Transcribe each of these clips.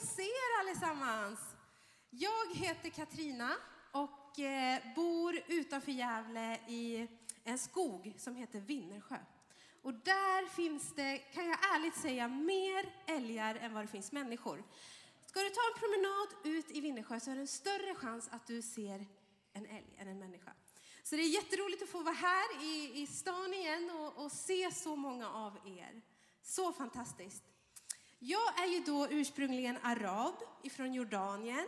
hos er allesammans. Jag heter Katrina och eh, bor utanför Gävle i en skog som heter Vinnersjö. Och där finns det, kan jag ärligt säga, mer älgar än vad det finns människor. Ska du ta en promenad ut i Vinnersjö så är det en större chans att du ser en älg än en människa. Så det är jätteroligt att få vara här i, i stan igen och, och se så många av er. Så fantastiskt. Jag är ju då ursprungligen arab ifrån Jordanien.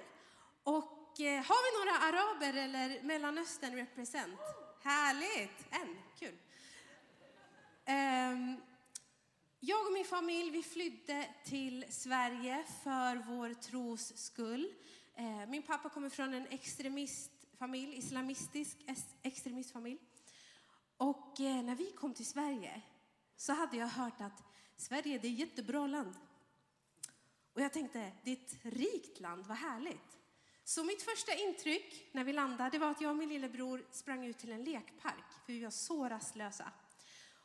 Och eh, har vi några araber eller Mellanöstern represent? Härligt! En, kul. Um, jag och min familj vi flydde till Sverige för vår tros skull. Eh, min pappa kommer från en extremistfamilj, islamistisk extremistfamilj. Och eh, när vi kom till Sverige så hade jag hört att Sverige det är ett jättebra land. Och jag tänkte, det är ett rikt land, vad härligt. Så mitt första intryck när vi landade var att jag och min lillebror sprang ut till en lekpark, för vi var så rastlösa.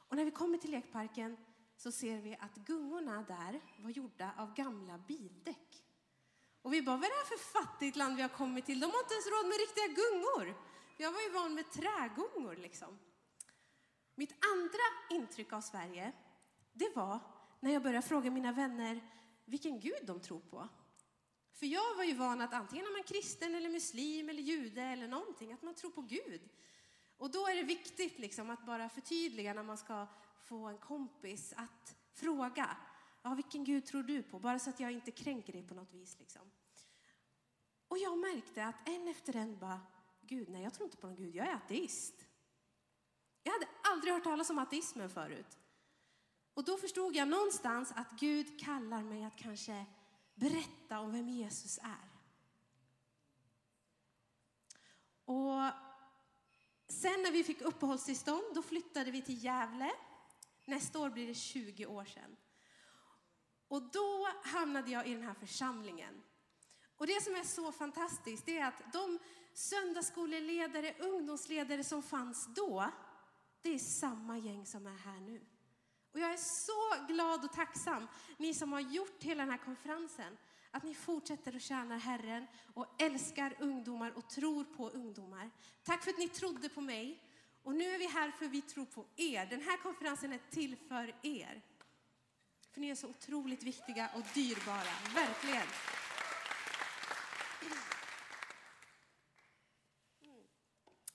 Och när vi kommer till lekparken så ser vi att gungorna där var gjorda av gamla bildäck. Och vi bara, vad är det här för fattigt land vi har kommit till? De har inte ens råd med riktiga gungor. Jag var ju van med trägungor liksom. Mitt andra intryck av Sverige, det var när jag började fråga mina vänner vilken gud de tror på. För jag var ju van att antingen är man kristen eller muslim eller jude eller någonting, att man tror på Gud. Och då är det viktigt liksom att bara förtydliga när man ska få en kompis att fråga, ja, vilken Gud tror du på? Bara så att jag inte kränker dig på något vis. Liksom. Och jag märkte att en efter en bara, Gud, nej jag tror inte på någon Gud, jag är ateist. Jag hade aldrig hört talas om ateismen förut. Och då förstod jag någonstans att Gud kallar mig att kanske berätta om vem Jesus är. Och sen när vi fick uppehållstillstånd, då flyttade vi till Gävle. Nästa år blir det 20 år sedan. Och då hamnade jag i den här församlingen. Och det som är så fantastiskt det är att de söndagsskoleledare, ungdomsledare som fanns då, det är samma gäng som är här nu. Och jag är så glad och tacksam, ni som har gjort hela den här konferensen, att ni fortsätter att tjäna Herren och älskar ungdomar och tror på ungdomar. Tack för att ni trodde på mig. Och nu är vi här för vi tror på er. Den här konferensen är till för er. För ni är så otroligt viktiga och dyrbara, verkligen.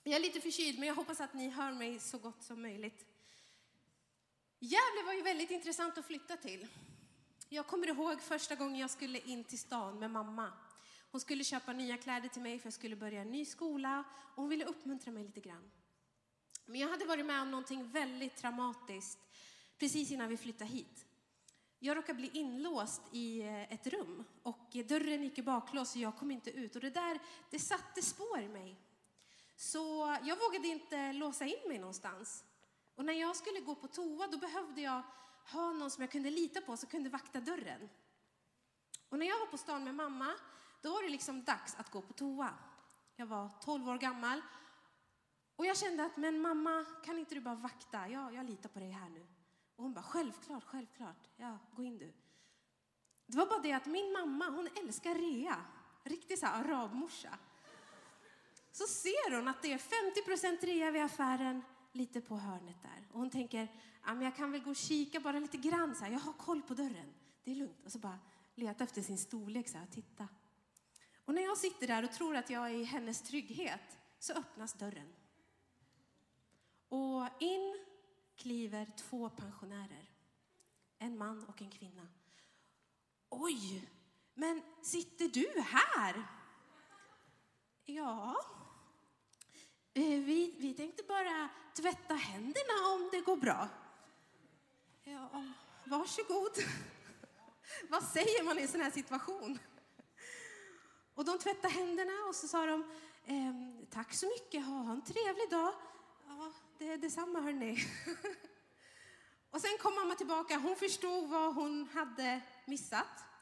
Jag är lite förkyld, men jag hoppas att ni hör mig så gott som möjligt. Gävle var ju väldigt intressant att flytta till. Jag kommer ihåg första gången jag skulle in till stan med mamma. Hon skulle köpa nya kläder till mig för jag skulle börja en ny skola och hon ville uppmuntra mig lite grann. Men jag hade varit med om någonting väldigt traumatiskt precis innan vi flyttade hit. Jag råkade bli inlåst i eh, ett rum och dörren gick i baklås och jag kom inte ut. Och det där, det satte spår i mig. Så jag vågade inte låsa in mig någonstans. Och när jag skulle gå på toa då behövde jag ha någon som jag kunde lita på som kunde vakta dörren. Och när jag var på stan med mamma, då var det liksom dags att gå på toa. Jag var 12 år gammal. Och jag kände att, men mamma, kan inte du bara vakta? Jag, jag litar på dig här nu. Och hon bara, självklart, självklart. Ja, gå in du. Det var bara det att min mamma, hon älskar rea. Riktig så här arabmorsa. Så ser hon att det är 50% rea vid affären lite på hörnet där. Och hon tänker, ja, men jag kan väl gå och kika bara lite grann så här. Jag har koll på dörren. Det är lugnt. Och så bara leta efter sin storlek så här, titta. Och när jag sitter där och tror att jag är i hennes trygghet så öppnas dörren. Och in kliver två pensionärer. En man och en kvinna. Oj, men sitter du här? Ja, Eh, vi, vi tänkte bara tvätta händerna om det går bra. Ja, varsågod. Vad säger man i en sån här situation? Och de tvättade händerna och så sa de ehm, tack så mycket, ha, ha en trevlig dag. Ja, det är detsamma hörni. och sen kom mamma tillbaka, hon förstod vad hon hade missat.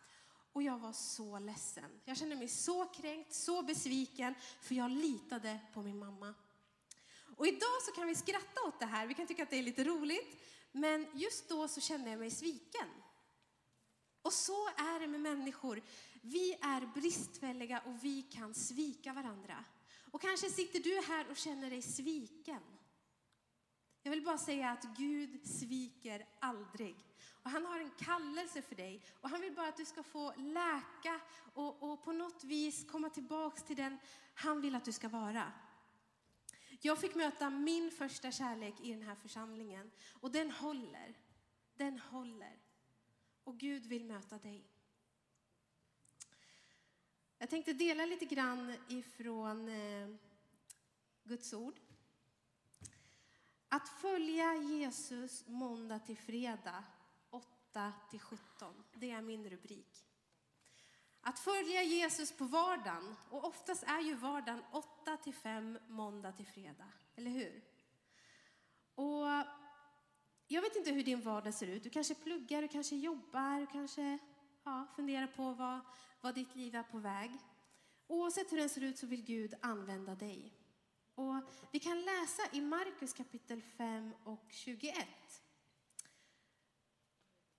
Och jag var så ledsen. Jag kände mig så kränkt, så besviken, för jag litade på min mamma. Och idag så kan vi skratta åt det här, vi kan tycka att det är lite roligt, men just då så kände jag mig sviken. Och så är det med människor. Vi är bristfälliga och vi kan svika varandra. Och kanske sitter du här och känner dig sviken. Jag vill bara säga att Gud sviker aldrig. Och han har en kallelse för dig. Och han vill bara att du ska få läka och, och på något vis komma tillbaks till den han vill att du ska vara. Jag fick möta min första kärlek i den här församlingen. Och den håller. Den håller. Och Gud vill möta dig. Jag tänkte dela lite grann ifrån eh, Guds ord. Att följa Jesus måndag till fredag 8 till 17, det är min rubrik. Att följa Jesus på vardagen, och oftast är ju vardagen 8 till 5 måndag till fredag, eller hur? Och jag vet inte hur din vardag ser ut. Du kanske pluggar, du kanske jobbar, du kanske ja, funderar på vad, vad ditt liv är på väg. Oavsett hur den ser ut så vill Gud använda dig. Och vi kan läsa i Markus kapitel 5 och 21.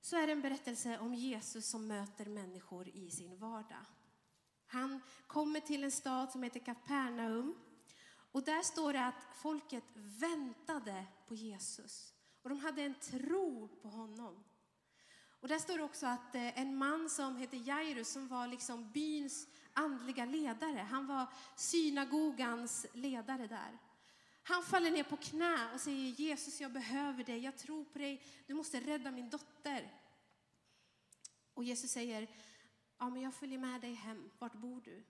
Så är det en berättelse om Jesus som möter människor i sin vardag. Han kommer till en stad som heter Kapernaum. Och där står det att folket väntade på Jesus. Och de hade en tro på honom. Och där står det också att eh, en man som heter Jairus som var liksom byns andliga ledare. Han var synagogans ledare där. Han faller ner på knä och säger Jesus, jag behöver dig, jag tror på dig, du måste rädda min dotter. Och Jesus säger, ja men jag följer med dig hem, vart bor du?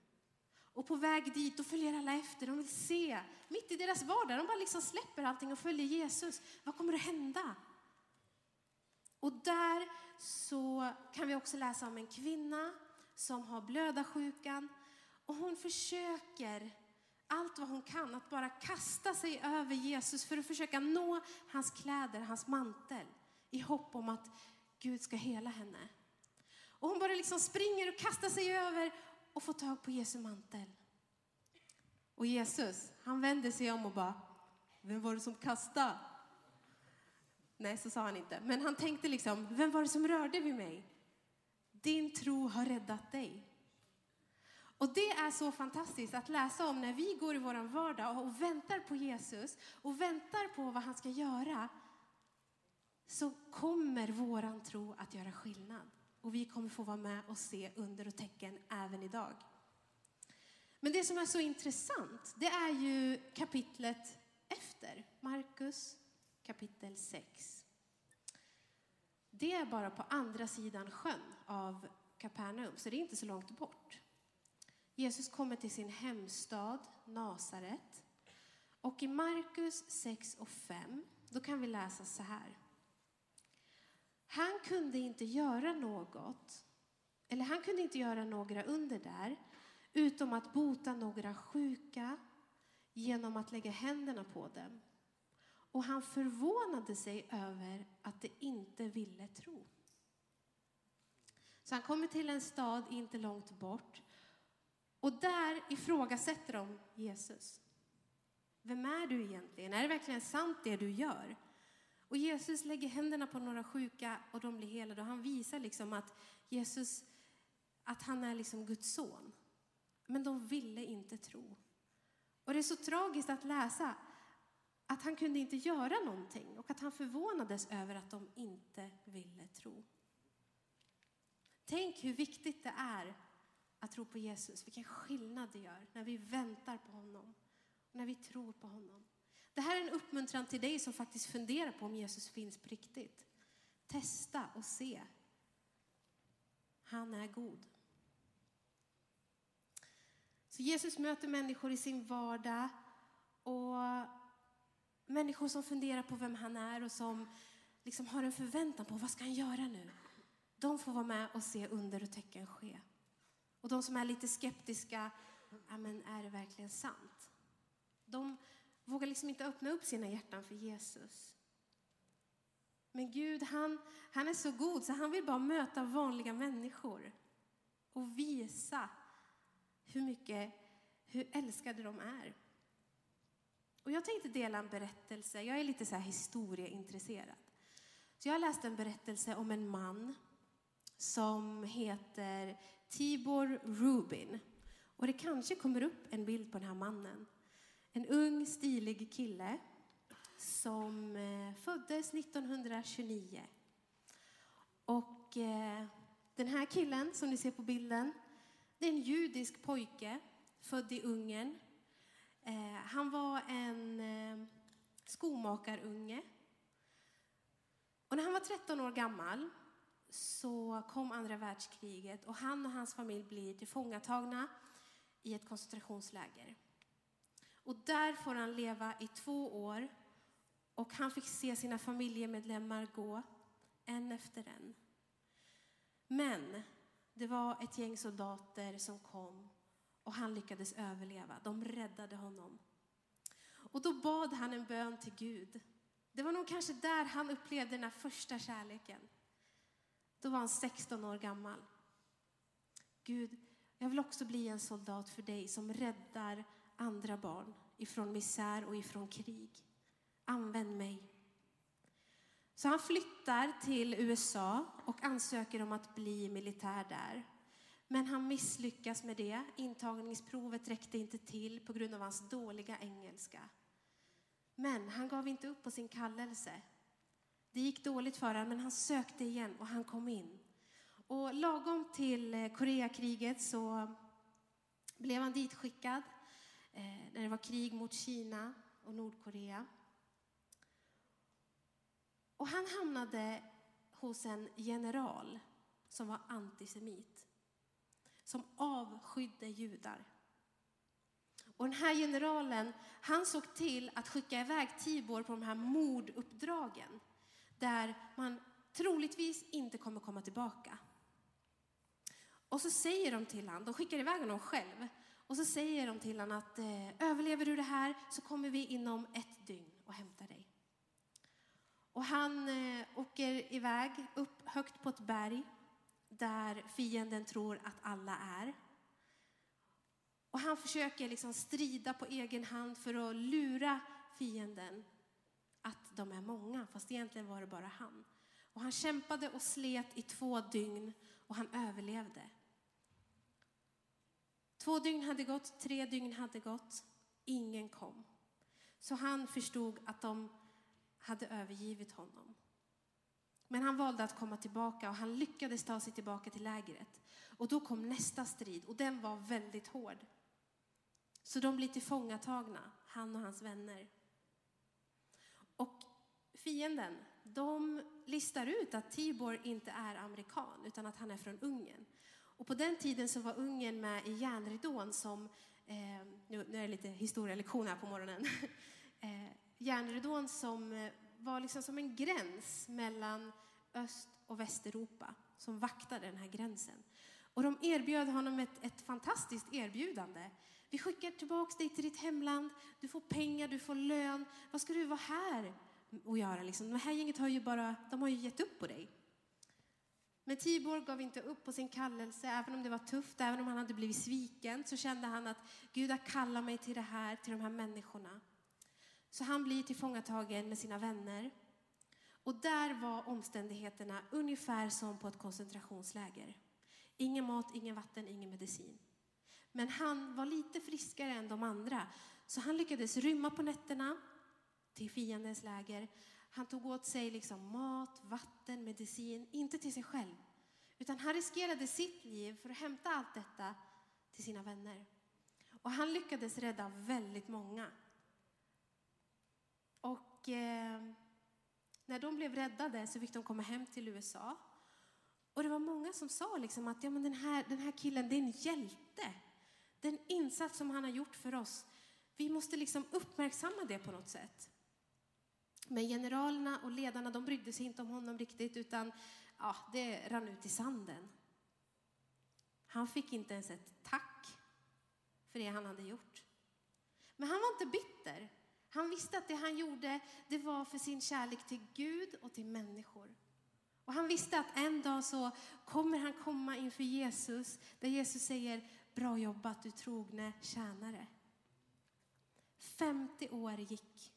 Och på väg dit, då följer alla efter, de vill se, mitt i deras vardag, de bara liksom släpper allting och följer Jesus. Vad kommer att hända? Och där så kan vi också läsa om en kvinna som har blödarsjukan. Och hon försöker allt vad hon kan att bara kasta sig över Jesus för att försöka nå hans kläder, hans mantel i hopp om att Gud ska hela henne. Och hon bara liksom springer och kastar sig över och får tag på Jesu mantel. Och Jesus, han vänder sig om och bara, vem var det som kastade? Nej, så sa han inte. Men han tänkte liksom, vem var det som rörde vid mig? Din tro har räddat dig. Och det är så fantastiskt att läsa om när vi går i vår vardag och väntar på Jesus och väntar på vad han ska göra. Så kommer våran tro att göra skillnad. Och vi kommer få vara med och se under och tecken även idag. Men det som är så intressant, det är ju kapitlet efter, Markus kapitel 6. Det är bara på andra sidan sjön av Kapernaum, så det är inte så långt bort. Jesus kommer till sin hemstad Nasaret. Och i Markus 6 och 5, då kan vi läsa så här. Han kunde inte göra något, eller han kunde inte göra några under där, utom att bota några sjuka genom att lägga händerna på dem. Och han förvånade sig över att de inte ville tro. Så han kommer till en stad inte långt bort. Och där ifrågasätter de Jesus. Vem är du egentligen? Är det verkligen sant det du gör? Och Jesus lägger händerna på några sjuka och de blir helade. Och han visar liksom att Jesus, att han är liksom Guds son. Men de ville inte tro. Och det är så tragiskt att läsa att han kunde inte göra någonting och att han förvånades över att de inte ville tro. Tänk hur viktigt det är att tro på Jesus, vilken skillnad det gör när vi väntar på honom, när vi tror på honom. Det här är en uppmuntran till dig som faktiskt funderar på om Jesus finns på riktigt. Testa och se. Han är god. Så Jesus möter människor i sin vardag och människor som funderar på vem han är och som liksom har en förväntan på vad ska han göra nu. De får vara med och se under och tecken ske. Och de som är lite skeptiska, ja men är det verkligen sant? De vågar liksom inte öppna upp sina hjärtan för Jesus. Men Gud, han, han är så god så han vill bara möta vanliga människor och visa hur mycket, hur älskade de är. Och jag tänkte dela en berättelse. Jag är lite så här historieintresserad. Så jag har läst en berättelse om en man som heter Tibor Rubin. Och det kanske kommer upp en bild på den här mannen. En ung, stilig kille som eh, föddes 1929. Och eh, den här killen som ni ser på bilden, det är en judisk pojke född i Ungern. Eh, han var en eh, skomakarunge. Och när han var 13 år gammal så kom andra världskriget och han och hans familj blir tillfångatagna i ett koncentrationsläger. Och där får han leva i två år och han fick se sina familjemedlemmar gå en efter en. Men det var ett gäng soldater som kom och han lyckades överleva. De räddade honom. Och då bad han en bön till Gud. Det var nog kanske där han upplevde den här första kärleken. Då var han 16 år gammal. Gud, jag vill också bli en soldat för dig som räddar andra barn ifrån misär och ifrån krig. Använd mig. Så han flyttar till USA och ansöker om att bli militär där. Men han misslyckas med det. Intagningsprovet räckte inte till på grund av hans dåliga engelska. Men han gav inte upp på sin kallelse. Det gick dåligt för honom, men han sökte igen och han kom in. Och lagom till eh, Koreakriget så blev han ditskickad eh, när det var krig mot Kina och Nordkorea. Och han hamnade hos en general som var antisemit, som avskydde judar. Och den här generalen, han såg till att skicka iväg Tibor på de här morduppdragen där man troligtvis inte kommer komma tillbaka. Och så säger de till honom, de skickar iväg honom själv, och så säger de till honom att eh, överlever du det här så kommer vi inom ett dygn och hämtar dig. Och han eh, åker iväg upp högt på ett berg där fienden tror att alla är. Och han försöker liksom strida på egen hand för att lura fienden att de är många, fast egentligen var det bara han. Och han kämpade och slet i två dygn och han överlevde. Två dygn hade gått, tre dygn hade gått, ingen kom. Så han förstod att de hade övergivit honom. Men han valde att komma tillbaka och han lyckades ta sig tillbaka till lägret. Och då kom nästa strid och den var väldigt hård. Så de blir tillfångatagna, han och hans vänner. Och fienden, de listar ut att Tibor inte är amerikan utan att han är från Ungern. Och på den tiden så var Ungern med i järnridån som, eh, nu, är det lite historielektion här på morgonen, eh, järnridån som eh, var liksom som en gräns mellan Öst och Västeuropa som vaktade den här gränsen. Och de erbjöd honom ett, ett fantastiskt erbjudande. Vi skickar tillbaka dig till ditt hemland, du får pengar, du får lön. Vad ska du vara här och göra? Liksom? Det här gänget har ju bara, de har ju gett upp på dig. Men Tibor gav inte upp på sin kallelse, även om det var tufft, även om han hade blivit sviken, så kände han att Gud har kallat mig till det här, till de här människorna. Så han blir tillfångatagen med sina vänner. Och där var omständigheterna ungefär som på ett koncentrationsläger. Ingen mat, ingen vatten, ingen medicin. Men han var lite friskare än de andra, så han lyckades rymma på nätterna till fiendens läger. Han tog åt sig liksom mat, vatten, medicin, inte till sig själv. Utan han riskerade sitt liv för att hämta allt detta till sina vänner. Och han lyckades rädda väldigt många. Och eh, när de blev räddade så fick de komma hem till USA. Och det var många som sa liksom att ja, men den, här, den här killen, det är en hjälte. Den insats som han har gjort för oss, vi måste liksom uppmärksamma det på något sätt. Men generalerna och ledarna de brydde sig inte om honom riktigt utan ja, det rann ut i sanden. Han fick inte ens ett tack för det han hade gjort. Men han var inte bitter. Han visste att det han gjorde det var för sin kärlek till Gud och till människor. Och han visste att en dag så kommer han komma inför Jesus där Jesus säger bra jobbat du trogne tjänare. 50 år gick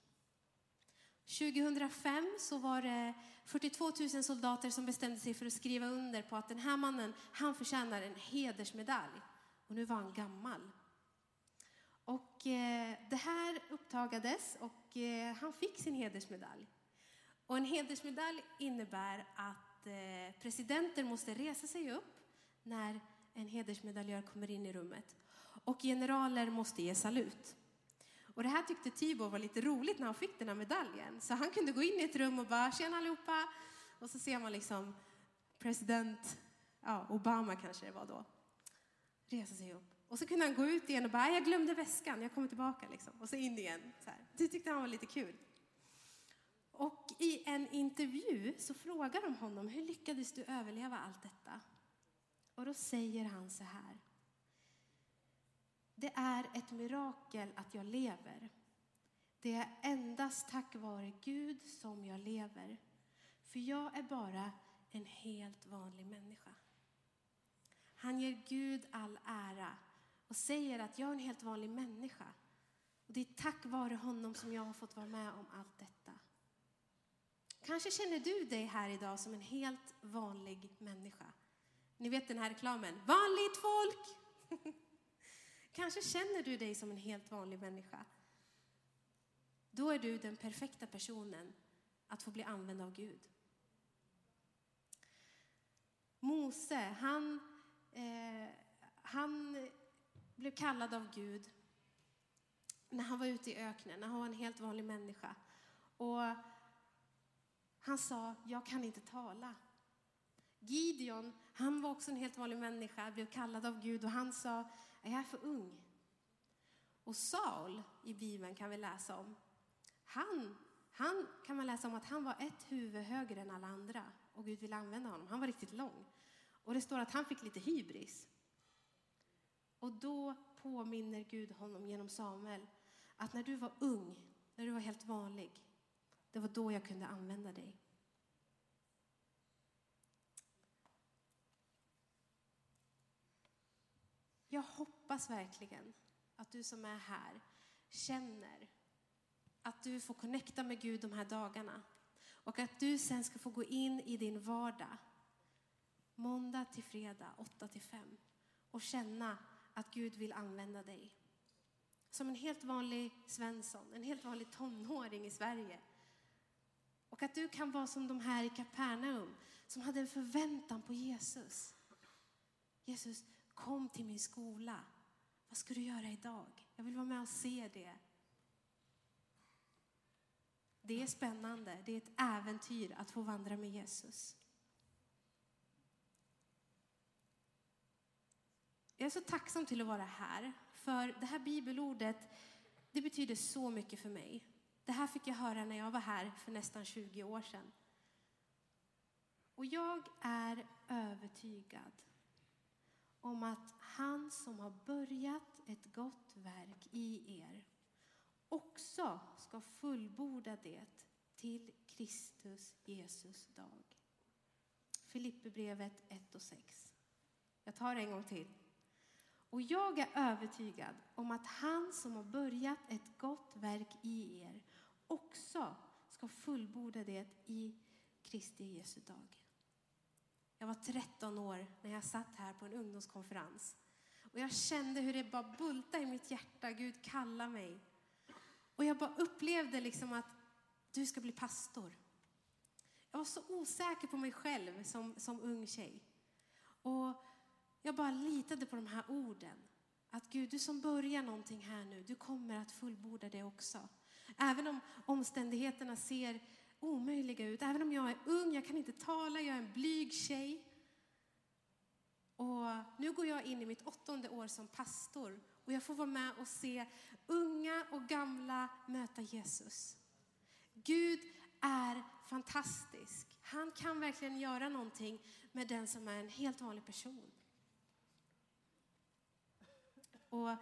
2005 så var det 42 000 soldater som bestämde sig för att skriva under på att den här mannen, han förtjänar en hedersmedalj. Och nu var han gammal. Och eh, det här upptagades och eh, han fick sin hedersmedalj. Och en hedersmedalj innebär att eh, presidenter måste resa sig upp när en hedersmedaljör kommer in i rummet. Och generaler måste ge salut. Och det här tyckte Tibo var lite roligt när han fick den här medaljen. Så han kunde gå in i ett rum och bara “tjena allihopa” och så ser man liksom president ja, Obama kanske det var då, resa sig upp. Och så kunde han gå ut igen och bara ah, “jag glömde väskan, jag kommer tillbaka” liksom. Och så in igen. Så här. Det tyckte han var lite kul. Och i en intervju så frågar de honom “hur lyckades du överleva allt detta?” Och då säger han så här det är ett mirakel att jag lever. Det är endast tack vare Gud som jag lever. För jag är bara en helt vanlig människa. Han ger Gud all ära och säger att jag är en helt vanlig människa. Och det är tack vare honom som jag har fått vara med om allt detta. Kanske känner du dig här idag som en helt vanlig människa. Ni vet den här reklamen, vanligt folk! Kanske känner du dig som en helt vanlig människa. Då är du den perfekta personen att få bli använd av Gud. Mose, han, eh, han blev kallad av Gud när han var ute i öknen, när han var en helt vanlig människa. Och han sa, jag kan inte tala. Gideon, han var också en helt vanlig människa, blev kallad av Gud och han sa, jag är för ung. Och Saul i Bibeln kan vi läsa om. Han, han kan man läsa om att han var ett huvud högre än alla andra och Gud ville använda honom. Han var riktigt lång. Och det står att han fick lite hybris. Och då påminner Gud honom genom Samuel att när du var ung, när du var helt vanlig, det var då jag kunde använda dig. Jag hoppas verkligen att du som är här känner att du får connecta med Gud de här dagarna och att du sen ska få gå in i din vardag måndag till fredag 8 till 5 och känna att Gud vill använda dig. Som en helt vanlig Svensson, en helt vanlig tonåring i Sverige. Och att du kan vara som de här i Kapernaum som hade en förväntan på Jesus. Jesus, Kom till min skola. Vad ska du göra idag? Jag vill vara med och se det. Det är spännande. Det är ett äventyr att få vandra med Jesus. Jag är så tacksam till att vara här, för det här bibelordet det betyder så mycket för mig. Det här fick jag höra när jag var här för nästan 20 år sedan. Och jag är övertygad om att han som har börjat ett gott verk i er också ska fullborda det till Kristus Jesus dag. Filipperbrevet 1 och 6. Jag tar det en gång till. Och jag är övertygad om att han som har börjat ett gott verk i er också ska fullborda det i Kristi Jesu dag. Jag var 13 år när jag satt här på en ungdomskonferens. Och jag kände hur det bara bultade i mitt hjärta. Gud kallar mig. Och jag bara upplevde liksom att du ska bli pastor. Jag var så osäker på mig själv som, som ung tjej. Och jag bara litade på de här orden. Att Gud, du som börjar någonting här nu, du kommer att fullborda det också. Även om omständigheterna ser omöjliga ut. Även om jag är ung, jag kan inte tala, jag är en blyg tjej. Och nu går jag in i mitt åttonde år som pastor och jag får vara med och se unga och gamla möta Jesus. Gud är fantastisk. Han kan verkligen göra någonting med den som är en helt vanlig person. Och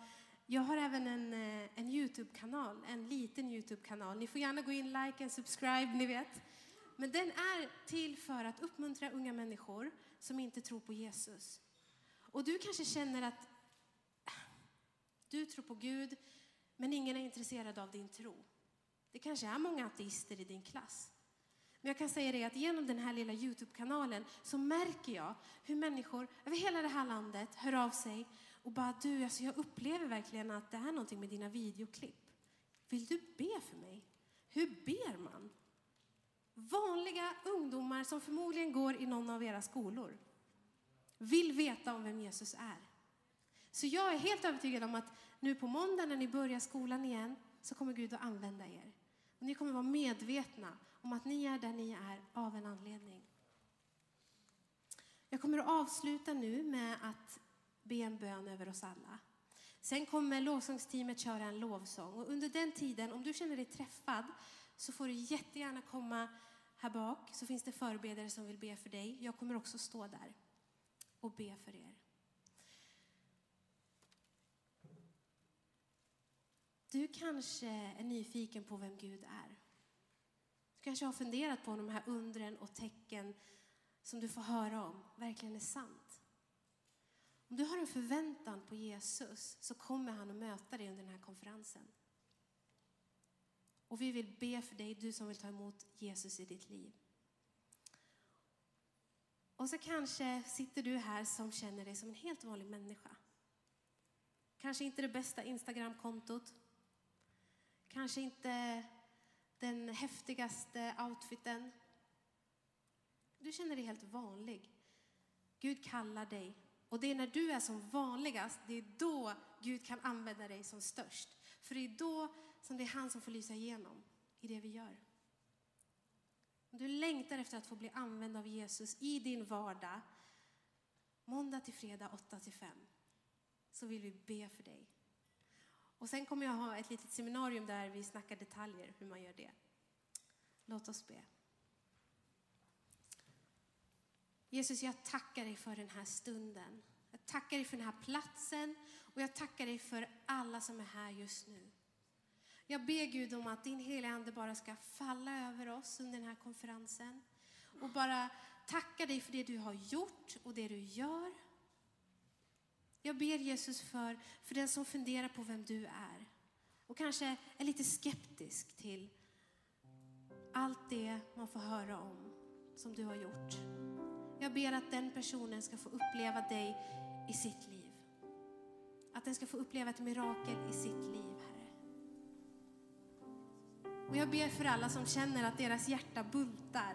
jag har även en, eh, en Youtube-kanal, en liten Youtube-kanal. Ni får gärna gå in, like and subscribe, ni vet. Men den är till för att uppmuntra unga människor som inte tror på Jesus. Och du kanske känner att ah, du tror på Gud, men ingen är intresserad av din tro. Det kanske är många ateister i din klass. Men jag kan säga dig att genom den här lilla Youtube-kanalen så märker jag hur människor över hela det här landet hör av sig och bara du, alltså jag upplever verkligen att det är någonting med dina videoklipp. Vill du be för mig? Hur ber man? Vanliga ungdomar som förmodligen går i någon av era skolor vill veta om vem Jesus är. Så jag är helt övertygad om att nu på måndag när ni börjar skolan igen så kommer Gud att använda er. Och ni kommer vara medvetna om att ni är där ni är av en anledning. Jag kommer att avsluta nu med att be en bön över oss alla. Sen kommer lovsångsteamet köra en lovsång och under den tiden, om du känner dig träffad, så får du jättegärna komma här bak så finns det förberedare som vill be för dig. Jag kommer också stå där och be för er. Du kanske är nyfiken på vem Gud är. Du kanske har funderat på om de här undren och tecken som du får höra om verkligen är sant. Om du har en förväntan på Jesus så kommer han att möta dig under den här konferensen. Och vi vill be för dig, du som vill ta emot Jesus i ditt liv. Och så kanske sitter du här som känner dig som en helt vanlig människa. Kanske inte det bästa Instagramkontot. Kanske inte den häftigaste outfiten. Du känner dig helt vanlig. Gud kallar dig. Och det är när du är som vanligast, det är då Gud kan använda dig som störst. För det är då som det är han som får lysa igenom i det vi gör. Om du längtar efter att få bli använd av Jesus i din vardag, måndag till fredag 8 till 5, så vill vi be för dig. Och sen kommer jag ha ett litet seminarium där vi snackar detaljer hur man gör det. Låt oss be. Jesus, jag tackar dig för den här stunden. Jag tackar dig för den här platsen och jag tackar dig för alla som är här just nu. Jag ber Gud om att din heliga Ande bara ska falla över oss under den här konferensen och bara tacka dig för det du har gjort och det du gör. Jag ber Jesus för, för den som funderar på vem du är och kanske är lite skeptisk till allt det man får höra om som du har gjort. Jag ber att den personen ska få uppleva dig i sitt liv. Att den ska få uppleva ett mirakel i sitt liv, Herre. Och jag ber för alla som känner att deras hjärta bultar.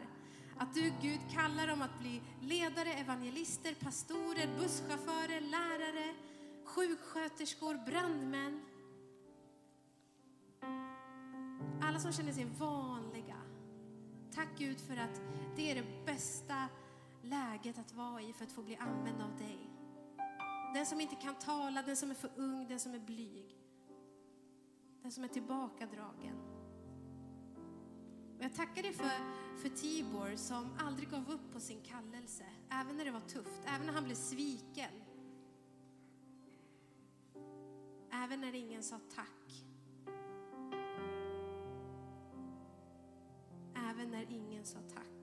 Att du, Gud, kallar dem att bli ledare, evangelister, pastorer, busschaufförer, lärare, sjuksköterskor, brandmän. Alla som känner sig vanliga. Tack Gud för att det är det bästa läget att vara i för att få bli använd av dig. Den som inte kan tala, den som är för ung, den som är blyg. Den som är tillbakadragen. Och jag tackar dig för, för Tibor som aldrig gav upp på sin kallelse, även när det var tufft, även när han blev sviken. Även när ingen sa tack. Även när ingen sa tack.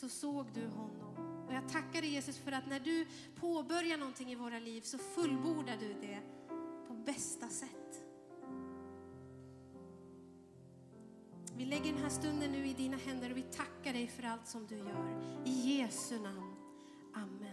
Så såg du honom. Och jag tackar dig Jesus för att när du påbörjar någonting i våra liv så fullbordar du det på bästa sätt. Vi lägger den här stunden nu i dina händer och vi tackar dig för allt som du gör. I Jesu namn. Amen.